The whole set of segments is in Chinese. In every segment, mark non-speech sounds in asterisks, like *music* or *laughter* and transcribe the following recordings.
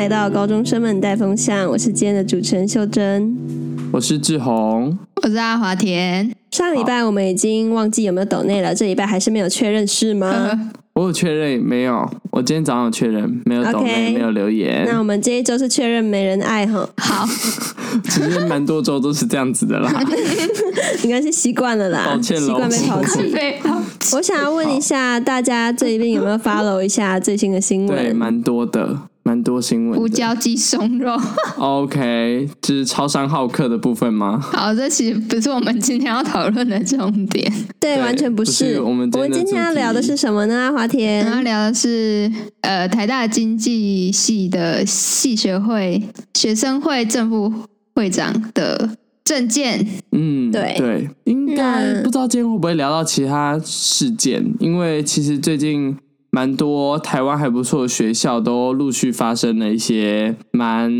来到高中生们带风向，我是今天的主持人秀珍，我是志宏，我是阿华田。上礼拜我们已经忘记有没有抖内了，这礼拜还是没有确认是吗？*laughs* 我有确认没有，我今天早上有确认没有抖内，没有留言。那我们这一周是确认没人爱哈。好，其实蛮多周都是这样子的啦，*laughs* 应该是习惯了啦，抱歉习惯被抛弃。*laughs* 我想要问一下大家最近有没有 follow 一下最新的新闻？对，蛮多的。蛮多新闻，胡椒鸡松肉。*laughs* OK，这是超商好客的部分吗？好，这其实不是我们今天要讨论的重点。对，对完全不是。不是我们我们今天要聊的是什么呢？华田，要聊的是呃，台大经济系的系学会学生会正副会长的证件。嗯，对对，应该不知道今天会不会聊到其他事件，因为其实最近。蛮多台湾还不错的学校都陆续发生了一些蛮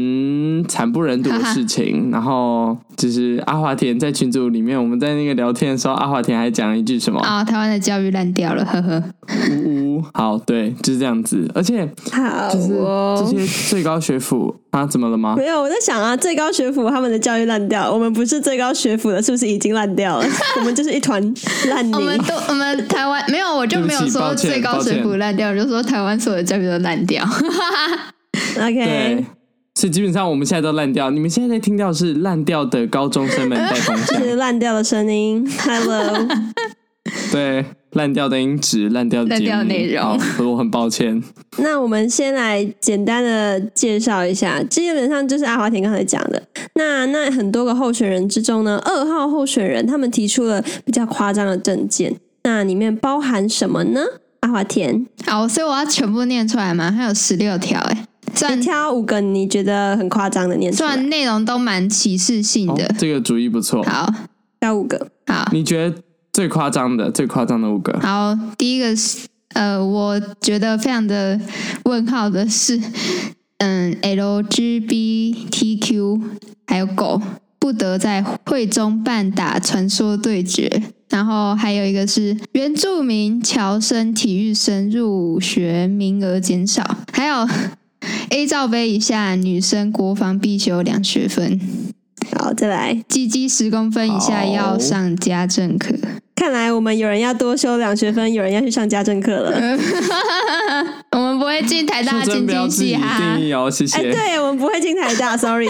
惨不忍睹的事情，然后就是阿华田在群组里面，我们在那个聊天的时候，阿华田还讲了一句什么？啊、哦，台湾的教育烂掉了，呵呵。呜呜，好，对，就是这样子，而且就是这些最高学府啊，怎么了吗？没有，我在想啊，最高学府他们的教育烂掉，我们不是最高学府的，是不是已经烂掉了？*laughs* 我们就是一团烂泥。我们都我们台湾没有，我就没有说最高学府烂掉，就说台湾所有的教育都烂掉。*laughs* OK，对，所以基本上我们现在都烂掉。你们现在在听到是烂掉的高中生们在 *laughs* 风向，是烂掉的声音。Hello，对。烂掉的音质，烂掉的内容，我很抱歉。那我们先来简单的介绍一下，基本上就是阿华田刚才讲的。那那很多个候选人之中呢，二号候选人他们提出了比较夸张的证件，那里面包含什么呢？阿华田，好，所以我要全部念出来吗？还有十六条，哎，算挑五个你觉得很夸张的念出来，算内容都蛮歧视性的。哦，这个主意不错。好，挑五个。好，你觉得？最夸张的，最夸张的五个。好，第一个是，呃，我觉得非常的问号的是，嗯，LGBTQ 还有狗不得在会中办打传说对决，然后还有一个是原住民侨生体育生入学名额减少，还有 A 罩杯以下女生国防必修两学分。好，再来，鸡鸡十公分以下要上家政课。看来我们有人要多修两学分，有人要去上家政课了。*laughs* 我们不会进台大经济系哈。定义哦，谢谢。哎，对，我们不会进台大，sorry。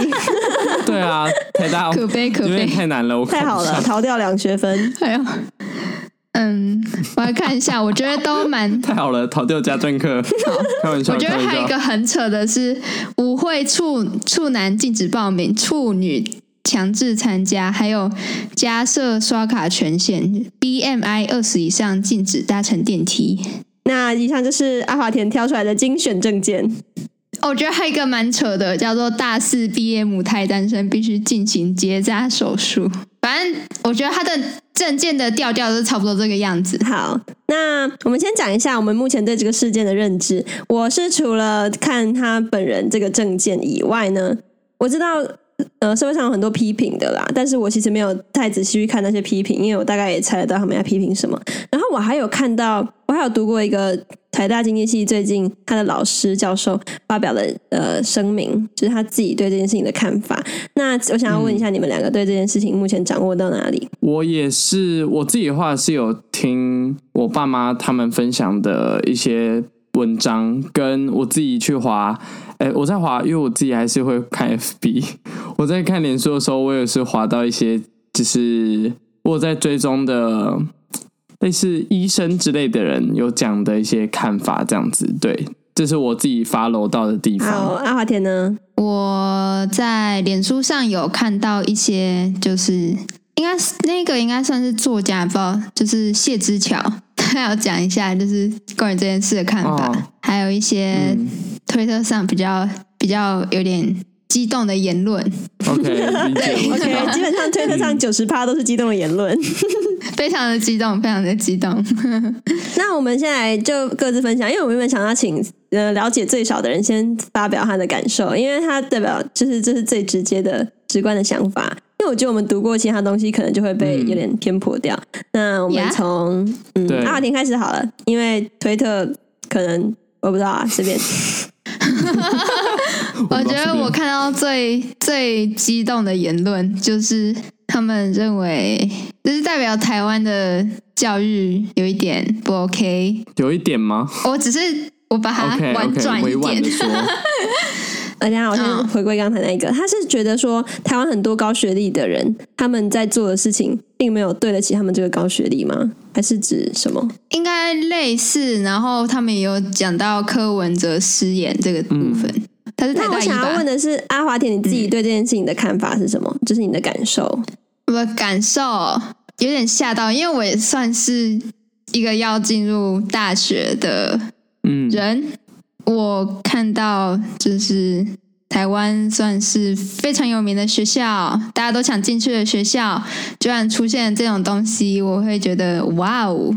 对啊，台大可悲可悲，太难了，我太好了，逃掉两学分。哎呦，嗯，我来看一下，我觉得都蛮 *laughs* 太好了，逃掉家政课。*laughs* 开玩笑，我觉得还有一个很扯的是，舞会处处男禁止报名，处女。强制参加，还有加设刷卡权限，BMI 二十以上禁止搭乘电梯。那以上就是阿华田挑出来的精选政见。我觉得还有一个蛮扯的，叫做大四毕业母胎单身必须进行结扎手术。反正我觉得他的证件的调调是差不多这个样子。好，那我们先讲一下我们目前对这个事件的认知。我是除了看他本人这个证件以外呢，我知道。呃，社会上有很多批评的啦，但是我其实没有太仔细去看那些批评，因为我大概也猜得到他们要批评什么。然后我还有看到，我还有读过一个台大经济系最近他的老师教授发表的呃声明，就是他自己对这件事情的看法。那我想要问一下，你们两个对这件事情目前掌握到哪里？我也是，我自己的话是有听我爸妈他们分享的一些文章，跟我自己去滑。哎，我在滑，因为我自己还是会看 FB。*laughs* 我在看脸书的时候，我也是滑到一些，就是我在追踪的类似医生之类的人有讲的一些看法，这样子。对，这是我自己 follow 到的地方。好，阿华田呢？我在脸书上有看到一些，就是应该是那个应该算是作家，不知道，就是谢之桥，他 *laughs* 要讲一下，就是关于这件事的看法，哦、还有一些。嗯推特上比较比较有点激动的言论，OK，对，OK，基本上推特上九十趴都是激动的言论，*laughs* 非常的激动，非常的激动。*laughs* 那我们现在就各自分享，因为我们原本想要请呃了解最少的人先发表他的感受，因为他代表就是这是最直接的、直观的想法。我觉得我们读过其他东西，可能就会被有点偏颇掉。嗯、那我们从?嗯阿华田开始好了，因为推特可能我不知道啊，*laughs* 随便。我觉得我看到最最激动的言论就是他们认为，就是代表台湾的教育有一点不 OK，有一点吗？我只是我把它婉转一点。Okay, okay, 委婉的说 *laughs* 大家，我先回归刚才那一个，他是觉得说台湾很多高学历的人，他们在做的事情并没有对得起他们这个高学历吗？还是指什么？应该类似，然后他们也有讲到柯文哲失言这个部分。他、嗯、是那我想要问的是，阿华田，你自己对这件事情的看法是什么？就、嗯、是你的感受？我的感受有点吓到，因为我也算是一个要进入大学的人。嗯我看到就是台湾算是非常有名的学校，大家都想进去的学校，居然出现这种东西，我会觉得哇哦，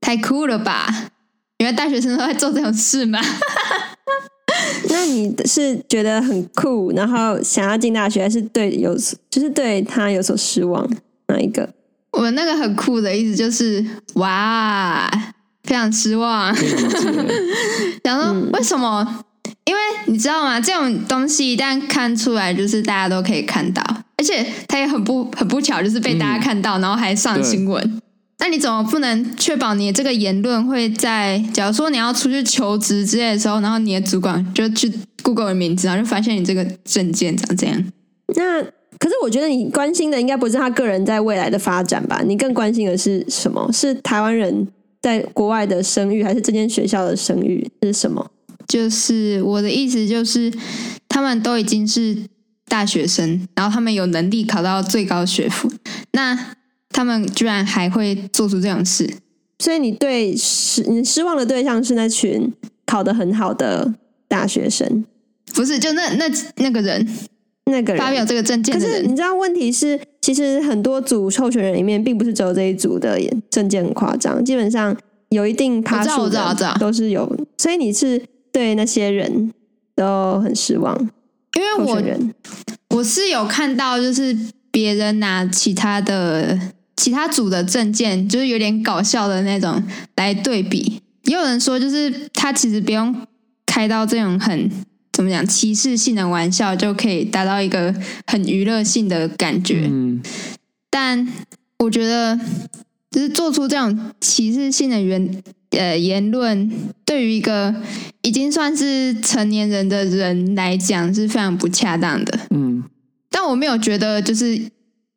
太酷了吧！原来大学生都在做这种事吗？*laughs* 那你是觉得很酷，然后想要进大学，还是对有就是对他有所失望？哪一个？我那个很酷的意思就是哇。非常失望，然后 *laughs* 为什么？嗯、因为你知道吗？这种东西一旦看出来，就是大家都可以看到，而且它也很不很不巧，就是被大家看到，嗯、然后还上新闻。那你怎么不能确保你这个言论会在，假如说你要出去求职之类的时候，然后你的主管就去 Google 的名字，然后就发现你这个证件长这样？那可是我觉得你关心的应该不是他个人在未来的发展吧？你更关心的是什么？是台湾人。在国外的声誉，还是这间学校的声誉是什么？就是我的意思，就是他们都已经是大学生，然后他们有能力考到最高学府，那他们居然还会做出这种事，所以你对失你失望的对象是那群考得很好的大学生？不是，就那那那个人。那个人发表这个证件，可是你知道问题是，其实很多组候选人里面，并不是只有这一组的证件很夸张，基本上有一定趴数的都是有，所以你是对那些人都很失望，因为我我是有看到，就是别人拿其他的其他组的证件，就是有点搞笑的那种来对比，也有人说，就是他其实不用开到这种很。怎么讲歧视性的玩笑就可以达到一个很娱乐性的感觉，嗯，但我觉得就是做出这种歧视性的言呃言论，对于一个已经算是成年人的人来讲是非常不恰当的，嗯，但我没有觉得就是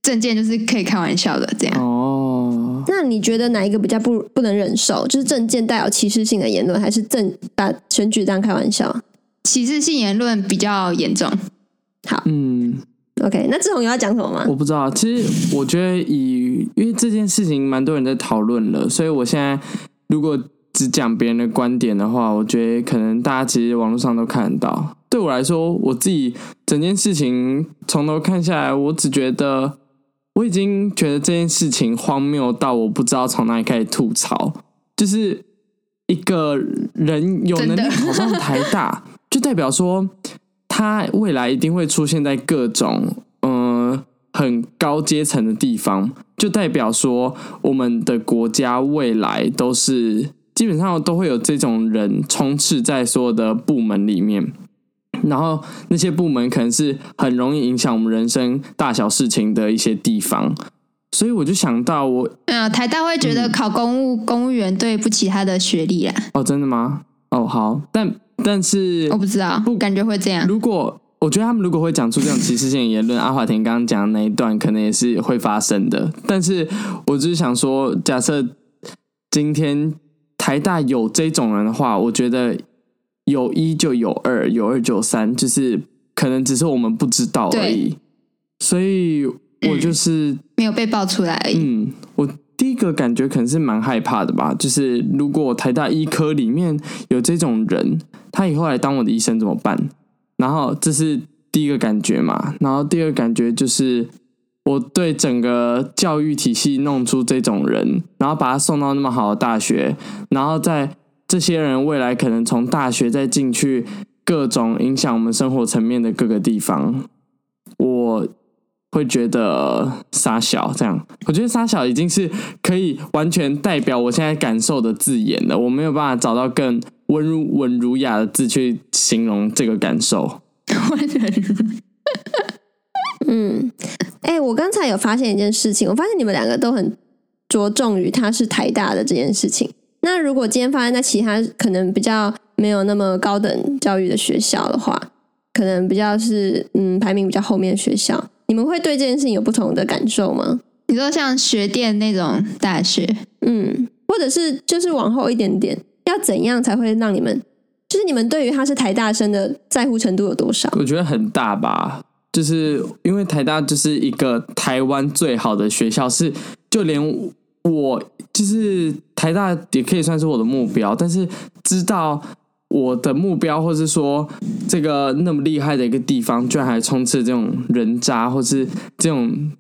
证件就是可以开玩笑的这样。哦，那你觉得哪一个比较不不能忍受？就是证件带有歧视性的言论，还是证把选举当开玩笑？歧视性言论比较严重。好，嗯，OK，那志宏有要讲什么吗？我不知道。其实我觉得以，因为这件事情蛮多人在讨论了，所以我现在如果只讲别人的观点的话，我觉得可能大家其实网络上都看得到。对我来说，我自己整件事情从头看下来，我只觉得我已经觉得这件事情荒谬到我不知道从哪里开始吐槽。就是一个人有能力考上台大。*laughs* 就代表说，他未来一定会出现在各种嗯、呃、很高阶层的地方。就代表说，我们的国家未来都是基本上都会有这种人充斥在所有的部门里面。然后那些部门可能是很容易影响我们人生大小事情的一些地方。所以我就想到我，我嗯，台大会觉得考公务、嗯、公务员对不起他的学历啊。哦，真的吗？哦，好，但。但是我不知道，不感觉会这样。如果我觉得他们如果会讲出这种歧视性的言论，阿华田刚刚讲的那一段可能也是会发生的。但是我只是想说，假设今天台大有这种人的话，我觉得有一就有二，有二就有三，就是可能只是我们不知道而已。所以我就是、嗯、没有被爆出来而已。第一个感觉可能是蛮害怕的吧，就是如果台大医科里面有这种人，他以后来当我的医生怎么办？然后这是第一个感觉嘛，然后第二个感觉就是我对整个教育体系弄出这种人，然后把他送到那么好的大学，然后在这些人未来可能从大学再进去各种影响我们生活层面的各个地方，会觉得沙小这样，我觉得沙小已经是可以完全代表我现在感受的字眼了。我没有办法找到更温文儒雅的字去形容这个感受。湾人。嗯，哎、欸，我刚才有发现一件事情，我发现你们两个都很着重于他是台大的这件事情。那如果今天发生在其他可能比较没有那么高等教育的学校的话，可能比较是嗯排名比较后面的学校，你们会对这件事情有不同的感受吗？你说像学电那种大学，嗯，或者是就是往后一点点，要怎样才会让你们，就是你们对于他是台大生的在乎程度有多少？我觉得很大吧，就是因为台大就是一个台湾最好的学校，是就连我就是台大也可以算是我的目标，但是知道我的目标，或是说这个那么厉害的一个地方，居然还充斥这种人渣，或是这种。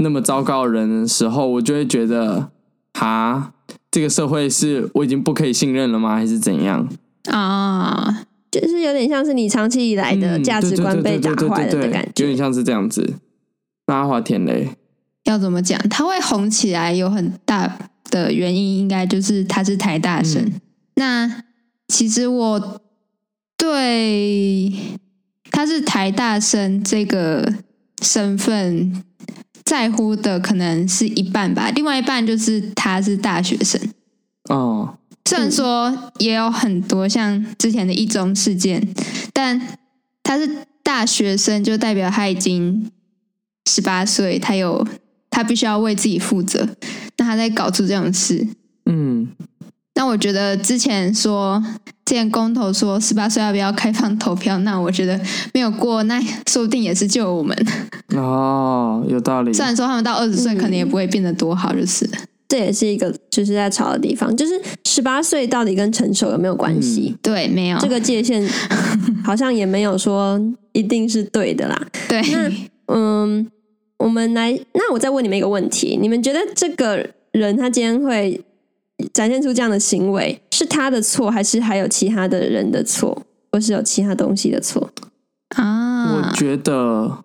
那么糟糕的人的时候，我就会觉得，哈，这个社会是我已经不可以信任了吗？还是怎样啊？就是有点像是你长期以来的价值观被打坏了的感觉，有点像是这样子。那阿华田雷，要怎么讲？他会红起来有很大的原因，应该就是他是台大生。嗯、那其实我对他是台大生这个身份。在乎的可能是一半吧，另外一半就是他是大学生哦。虽然说也有很多像之前的一中事件，但他是大学生，就代表他已经十八岁，他有他必须要为自己负责。那他在搞出这种事，嗯。那我觉得之前说，之前公投说十八岁要不要开放投票，那我觉得没有过，那说不定也是救我们。*laughs* 哦，有道理。虽然说他们到二十岁可能也不会变得多好，就是、嗯、这也是一个就是在吵的地方，就是十八岁到底跟成熟有没有关系？嗯、对，没有这个界限，*laughs* 好像也没有说一定是对的啦。对，那嗯，我们来，那我再问你们一个问题：你们觉得这个人他今天会？展现出这样的行为是他的错，还是还有其他的人的错，或是有其他东西的错啊？我觉得，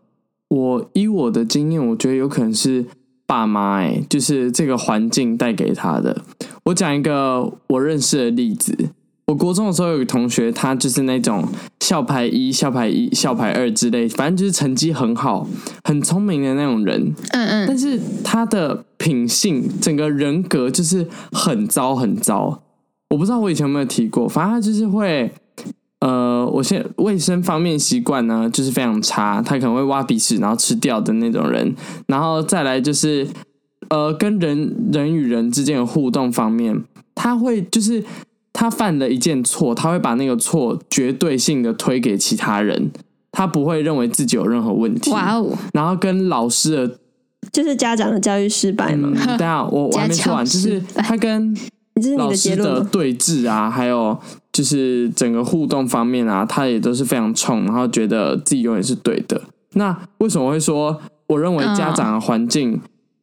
我以我的经验，我觉得有可能是爸妈，哎，就是这个环境带给他的。我讲一个我认识的例子。我国中的时候有个同学，他就是那种校牌一、校牌一、校牌二之类，反正就是成绩很好、很聪明的那种人。嗯嗯。但是他的品性、整个人格就是很糟很糟。我不知道我以前有没有提过，反正他就是会，呃，我现在卫生方面习惯呢就是非常差，他可能会挖鼻屎然后吃掉的那种人。然后再来就是，呃，跟人人与人之间的互动方面，他会就是。他犯了一件错，他会把那个错绝对性的推给其他人，他不会认为自己有任何问题。哇哦！然后跟老师的，就是家长的教育失败吗？嗯、*laughs* 等下我我还没说完，就是他跟老师的对峙啊，还有就是整个互动方面啊，他也都是非常冲，然后觉得自己永远是对的。那为什么会说我认为家长的环境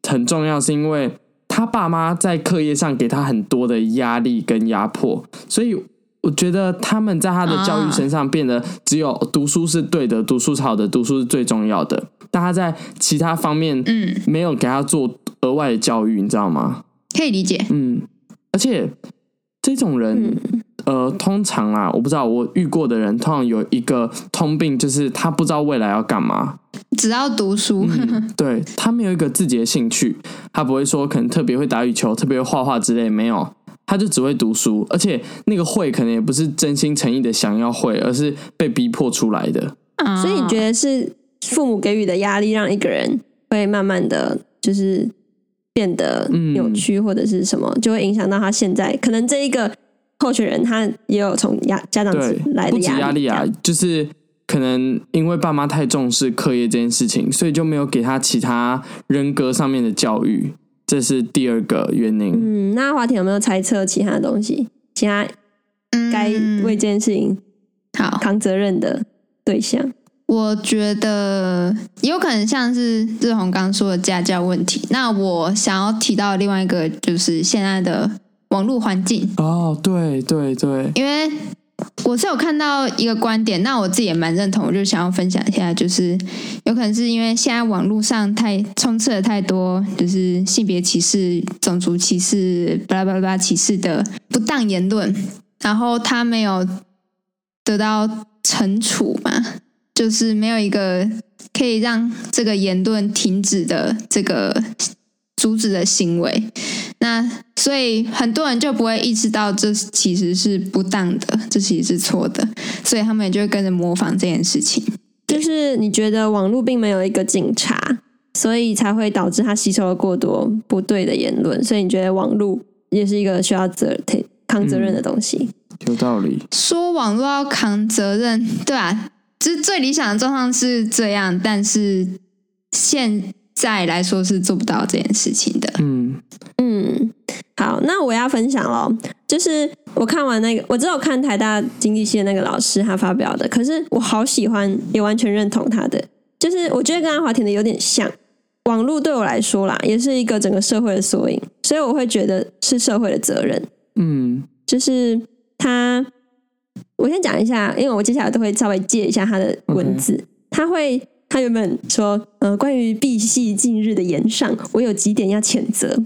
很重要？是因为。他爸妈在课业上给他很多的压力跟压迫，所以我觉得他们在他的教育身上变得只有读书是对的，读书是好的，读书是最重要的。但他在其他方面，嗯，没有给他做额外的教育，你知道吗？可以理解，嗯，而且这种人，呃，通常啊，我不知道我遇过的人，通常有一个通病，就是他不知道未来要干嘛。只要读书，嗯、对，他没有一个自己的兴趣，他不会说可能特别会打羽球，特别会画画之类，没有，他就只会读书，而且那个会可能也不是真心诚意的想要会，而是被逼迫出来的。所以你觉得是父母给予的压力，让一个人会慢慢的就是变得扭曲，或者是什么，就会影响到他现在可能这一个候选人，他也有从压家长来的压力啊，就是。可能因为爸妈太重视课业这件事情，所以就没有给他其他人格上面的教育，这是第二个原因。嗯，那华庭有没有猜测其他东西？其他该为这件事情好扛责任的对象？嗯、我觉得有可能像是志宏刚说的家教问题。那我想要提到另外一个，就是现在的网络环境。哦，对对对，因为。我是有看到一个观点，那我自己也蛮认同，我就想要分享一下，就是有可能是因为现在网络上太充斥了太多，就是性别歧视、种族歧视、巴拉巴拉巴拉歧视的不当言论，然后他没有得到惩处嘛，就是没有一个可以让这个言论停止的这个阻止的行为。那所以很多人就不会意识到这其实是不当的，这其实是错的，所以他们也就会跟着模仿这件事情。就是你觉得网络并没有一个警察，所以才会导致他吸收了过多不对的言论，所以你觉得网络也是一个需要责扛责任的东西。嗯，有道理。说网络要扛责任，对啊，其实最理想的状况是这样，但是现在来说是做不到这件事情的。嗯嗯，好，那我要分享喽，就是我看完那个，我只有看台大经济系的那个老师他发表的，可是我好喜欢，也完全认同他的，就是我觉得跟阿华田的有点像。网络对我来说啦，也是一个整个社会的缩影，所以我会觉得是社会的责任。嗯，就是他，我先讲一下，因为我接下来都会稍微借一下他的文字。Okay. 他会，他原本说，呃，关于毕系近日的言上，我有几点要谴责。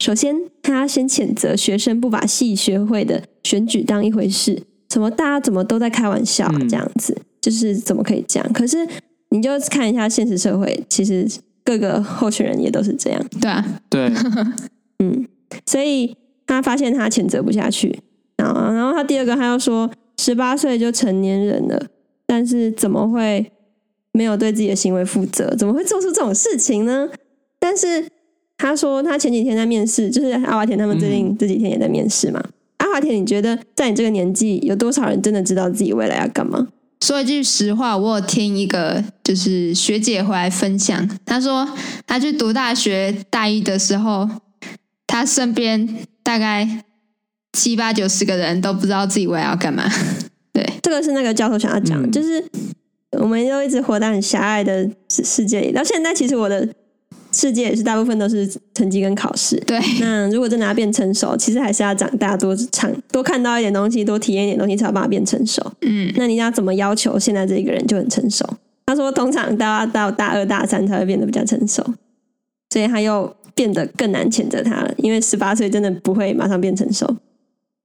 首先，他先谴责学生不把系学会的选举当一回事，什么大家怎么都在开玩笑这样子，嗯、就是怎么可以这样？可是你就看一下现实社会，其实。各个候选人也都是这样，对啊，对，*laughs* 嗯，所以他发现他谴责不下去，然后，然后他第二个他又说，十八岁就成年人了，但是怎么会没有对自己的行为负责？怎么会做出这种事情呢？但是他说他前几天在面试，就是阿华田他们最近这几天也在面试嘛。嗯、阿华田，你觉得在你这个年纪，有多少人真的知道自己未来要干嘛？说一句实话，我有听一个就是学姐回来分享，她说她去读大学大一的时候，她身边大概七八九十个人都不知道自己未来要干嘛。*laughs* 对，这个是那个教授想要讲，嗯、就是我们都一直活在很狭隘的世世界里，到现在其实我的。世界也是大部分都是成绩跟考试。对，那如果真的要变成熟，其实还是要长大，多尝，多看到一点东西，多体验一点东西，才有办法变成熟。嗯，那你要怎么要求现在这一个人就很成熟？他说，通常都要到大二大三才会变得比较成熟，所以他又变得更难谴责他了，因为十八岁真的不会马上变成熟。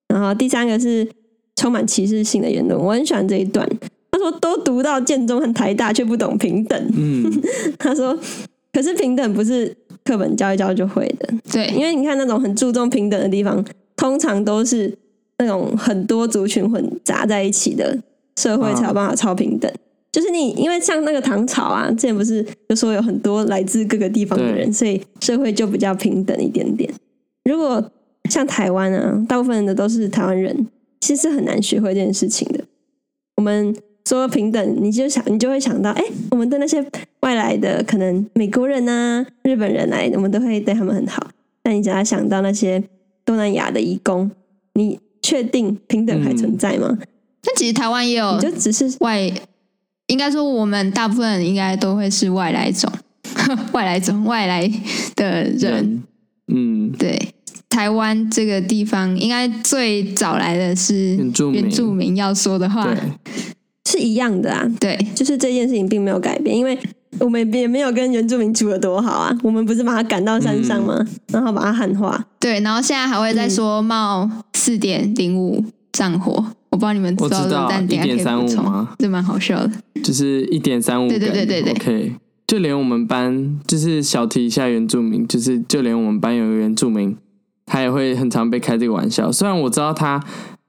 然后第三个是充满歧视性的言论，我很喜欢这一段。都读到建中和台大，却不懂平等。嗯，*laughs* 他说。可是平等不是课本教一教就会的，对，因为你看那种很注重平等的地方，通常都是那种很多族群混杂在一起的社会才有办法超平等。啊、就是你，因为像那个唐朝啊，之前不是就说有很多来自各个地方的人，所以社会就比较平等一点点。如果像台湾啊，大部分的都是台湾人，其实很难学会这件事情的。我们。说平等，你就想，你就会想到，哎，我们的那些外来的可能美国人啊、日本人来，我们都会对他们很好。但你只要想到那些东南亚的移工，你确定平等还存在吗？那、嗯、其实台湾也有，就只是外，应该说我们大部分人应该都会是外来种，*laughs* 外来种，外来的人。嗯，对，台湾这个地方应该最早来的是原住民，原住民要说的话。是一样的啊，对，就是这件事情并没有改变，因为我们也没有跟原住民处的多好啊，我们不是把他赶到山上吗？嗯、然后把他汉化，对，然后现在还会再说冒四点零五战火，嗯、我不知道你们知道，但一点三五吗？这蛮好笑的，就是一点三五，对对对对对，OK，就连我们班就是小提一下原住民，就是就连我们班有个原住民，他也会很常被开这个玩笑，虽然我知道他。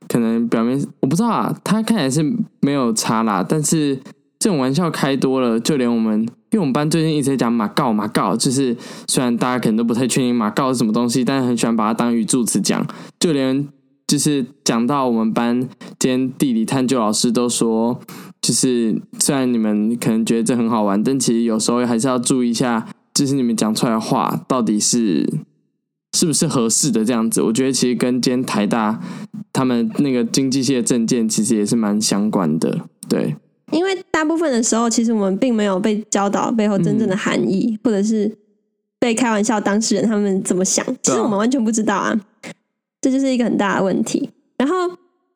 可能表面我不知道啊，他看起来是没有差啦，但是这种玩笑开多了，就连我们，因为我们班最近一直在讲马告马告，就是虽然大家可能都不太确定马告是什么东西，但是很喜欢把它当语助词讲，就连就是讲到我们班今天地理探究老师都说，就是虽然你们可能觉得这很好玩，但其实有时候还是要注意一下，就是你们讲出来的话到底是。是不是合适的这样子？我觉得其实跟今天台大他们那个经济系的证件其实也是蛮相关的，对。因为大部分的时候，其实我们并没有被教导背后真正的含义，嗯、或者是被开玩笑当事人他们怎么想，其实我们完全不知道啊。这就是一个很大的问题。然后，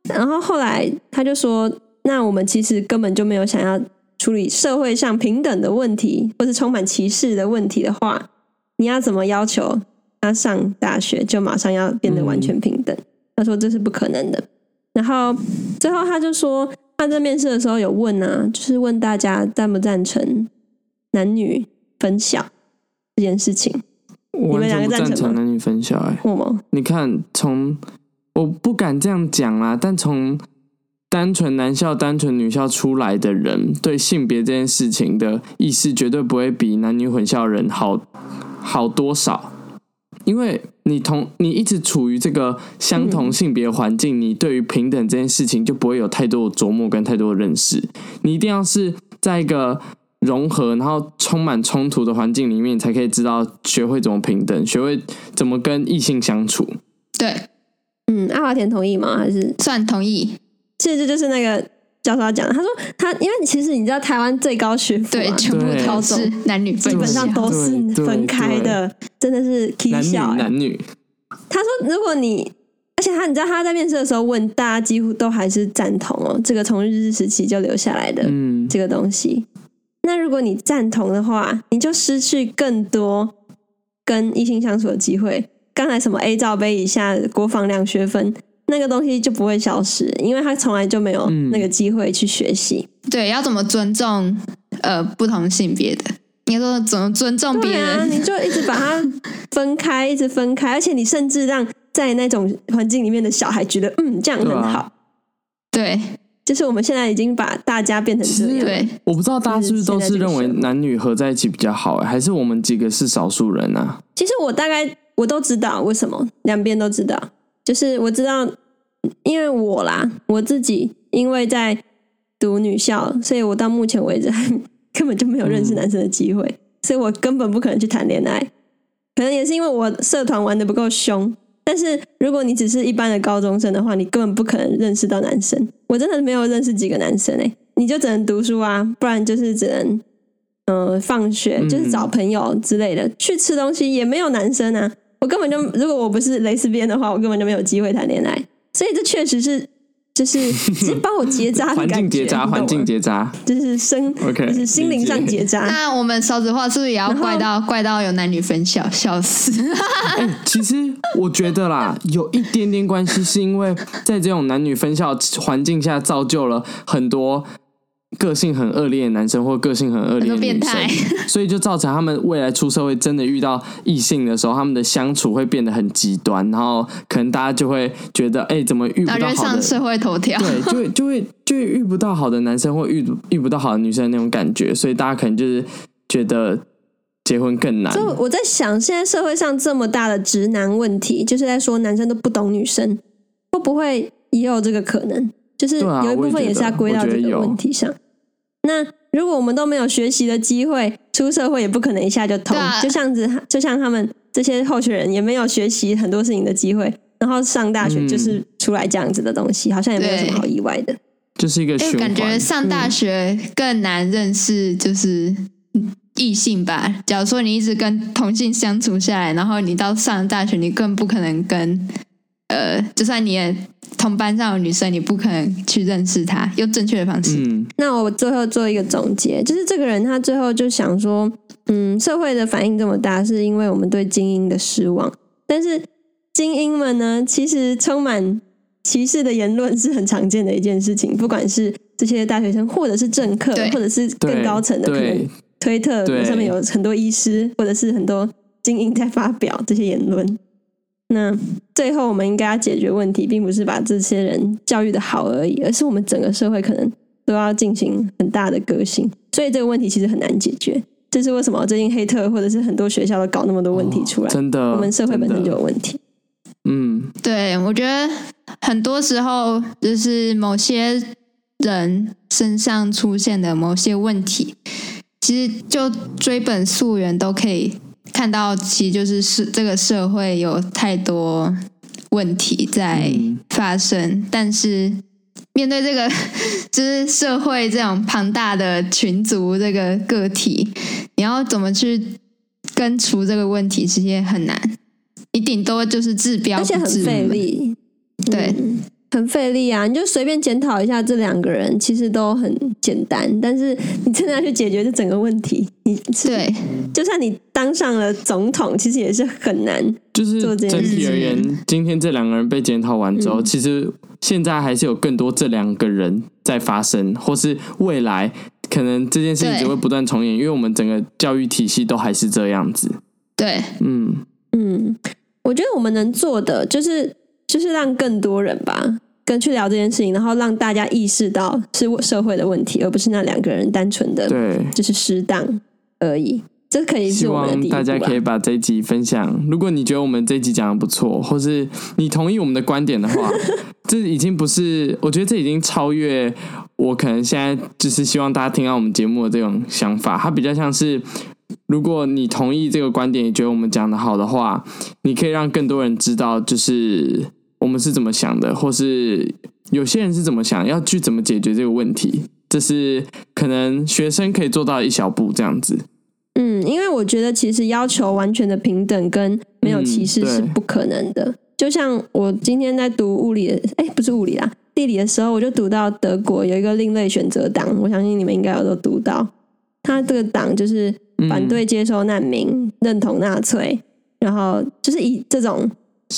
然后后来他就说：“那我们其实根本就没有想要处理社会上平等的问题，或是充满歧视的问题的话，你要怎么要求？”他上大学就马上要变得完全平等，嗯、他说这是不可能的。然后最后他就说，他在面试的时候有问啊，就是问大家赞不赞成男女分校这件事情。我们两个赞成男女分校，哎？你看，从我不敢这样讲啦，但从单纯男校、单纯女校出来的人，对性别这件事情的意识，绝对不会比男女混校人好好多少。因为你同你一直处于这个相同性别环境，嗯，你对于平等这件事情就不会有太多的琢磨跟太多的认识。你一定要是在一个融合，然后充满冲突的环境里面，才可以知道学会怎么平等，学会怎么跟异性相处。对，嗯，阿华田同意吗？还是算同意？其实这就是那个教授他讲的，他说他因为其实你知道台湾最高学府、啊、对，全部都是男女分，基本上都是分开的，真的是男女男女。他说如果你，而且他你知道他在面试的时候问大家几乎都还是赞同哦，这个从日治时期就留下来的这个东西。嗯、那如果你赞同的话，你就失去更多跟异性相处的机会。刚才什么 A 罩杯以下国防两学分。那个东西就不会消失，因为他从来就没有那个机会去学习。嗯、对，要怎么尊重呃不同性别的？你说怎么尊重别人？啊、你就一直把它 *laughs* 分开，一直分开，而且你甚至让在那种环境里面的小孩觉得，嗯，这样很好。对，啊、对，就是我们现在已经把大家变成这样。对，我不知道大家是不是都是认为男女合在一起比较好，还是我们几个是少数人呢、啊？其实我大概我都知道为什么，两边都知道。就是我知道，因为我啦，我自己因为在读女校，所以我到目前为止还 *laughs* 根本就没有认识男生的机会，嗯，所以我根本不可能去谈恋爱。可能也是因为我社团玩的不够凶。但是如果你只是一般的高中生的话，你根本不可能认识到男生。我真的没有认识几个男生哎，你就只能读书啊，不然就是只能嗯、呃、放学就是找朋友之类的，去吃东西也没有男生啊。我根本就，如果我不是蕾丝边的话，我根本就没有机会谈恋爱。所以这确实是，就是直接把我结扎 *laughs* 环境结扎，环境结扎，就是生，okay, 就是心灵上结扎。那我们少子化是不是也要怪到怪到有男女分校？笑死！欸，其实我觉得啦，有一点点关系，是因为在这种男女分校环境下，造就了很多。个性很恶劣的男生或个性很恶劣的女生，*laughs* *laughs* 所以就造成他们未来出社会真的遇到异性的时候，他们的相处会变得很极端，然后可能大家就会觉得，哎、欸，怎么遇不到好的上社会头条？对，就会就会就会遇不到好的男生或遇遇不到好的女生的那种感觉，所以大家可能就是觉得结婚更难。就我在想，现在社会上这么大的直男问题，就是在说男生都不懂女生，会不会也有这个可能？就是有一部分也是要归到这个问题上。那如果我们都没有学习的机会，出社会也不可能一下就通。就像子，就像他们这些候选人也没有学习很多事情的机会，然后上大学就是出来这样子的东西，好像也没有什么好意外的。就是一个循环。感觉上大学更难认识就是异性吧。假如说你一直跟同性相处下来，然后你到上大学，你更不可能跟呃，就算你也。同班上的女生，你不可能去认识她，用正确的方式。嗯，那我最后做一个总结，就是这个人他最后就想说，嗯，社会的反应这么大，是因为我们对精英的失望。但是精英们呢，其实充满歧视的言论是很常见的一件事情，不管是这些大学生，或者是政客，或者是更高层的，可能推特上面有很多医师，或者是很多精英在发表这些言论。那最后，我们应该要解决问题，并不是把这些人教育的好而已，而是我们整个社会可能都要进行很大的革新。所以这个问题其实很难解决。这是为什么最近黑特或者是很多学校都搞那么多问题出来？哦，真的，我们社会本身就有问题。嗯，对，我觉得很多时候就是某些人身上出现的某些问题，其实就追本溯源都可以。看到，其实就是是这个社会有太多问题在发生，嗯、但是面对这个 *laughs* 就是社会这种庞大的群族这个个体，你要怎么去根除这个问题，其实也很难。你顶多就是治标不治本，而且很费力。对、嗯，很费力啊！你就随便检讨一下这两个人，其实都很简单。但是你真的要去解决这整个问题，你对，就算你当上了总统，其实也是很难。*laughs* 就是整体而言，今天这两个人被检讨完之后，嗯、其实现在还是有更多这两个人在发生，或是未来可能这件事情只会不断重演，因为我们整个教育体系都还是这样子。对，嗯嗯，我觉得我们能做的就是。就是让更多人吧，跟去聊这件事情，然后让大家意识到是社会的问题，而不是那两个人单纯的，对，就是失当而已。这可以是我们的第一步。希望大家可以把这一集分享。如果你觉得我们这一集讲的不错，或是你同意我们的观点的话，*laughs* 这已经不是，我觉得这已经超越我可能现在就是希望大家听到我们节目的这种想法。它比较像是，如果你同意这个观点，也觉得我们讲的好的话，你可以让更多人知道，就是。我们是怎么想的，或是有些人是怎么想，要去怎么解决这个问题，这是可能学生可以做到一小步这样子。嗯，因为我觉得其实要求完全的平等跟没有歧视是不可能的。就像我今天在读物理的，哎，不是物理啦，地理的时候，我就读到德国有一个另类选择党，我相信你们应该有都读到。他这个党就是反对接收难民，认同纳粹，然后就是以这种。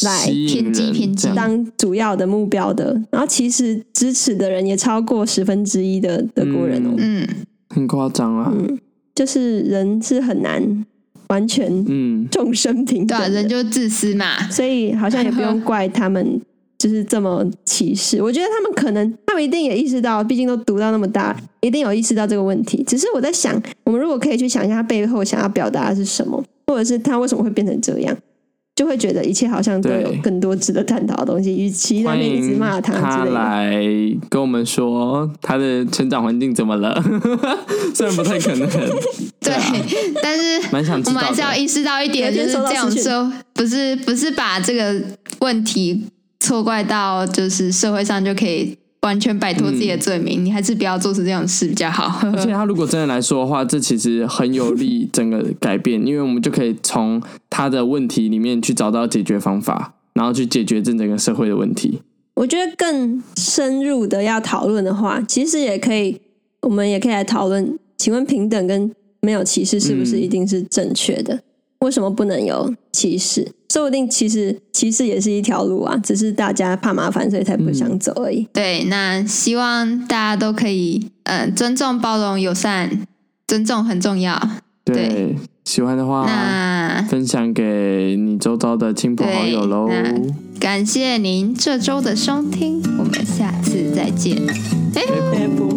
来偏激偏激当主要的目标的，然后其实支持的人也超过十分之一的德国人哦，嗯，很夸张啊，嗯，就是人是很难完全嗯众生平等，对，人就自私嘛，所以好像也不用怪他们，就是这么歧视。我觉得他们可能，他们一定也意识到，毕竟都读到那么大，一定有意识到这个问题。只是我在想，我们如果可以去想一下他背后想要表达的是什么，或者是他为什么会变成这样。就会觉得一切好像都有更多值得探讨的东西，与其那边一直骂他，他来跟我们说他的成长环境怎么了？*laughs* 虽然不太可能，*laughs* 对，啊、但是蛮想，我们还是要意识到一点，就是这样说，不是不是把这个问题错怪到就是社会上就可以。完全摆脱自己的罪名，嗯、你还是不要做出这样的事比较好。而且他如果真的来说的话，这其实很有利整个改变，因为我们就可以从他的问题里面去找到解决方法，然后去解决这整个社会的问题。我觉得更深入的要讨论的话，其实也可以，我们也可以来讨论，请问平等跟没有歧视是不是一定是正确的？嗯为什么不能有歧视？说不定其实歧视也是一条路啊，只是大家怕麻烦，所以才不想走而已。嗯、对，那希望大家都可以，嗯、呃，尊重、包容、友善，尊重很重要。对，对喜欢的话，那分享给你周遭的亲朋好友喽。感谢您这周的收听，我们下次再见。哎。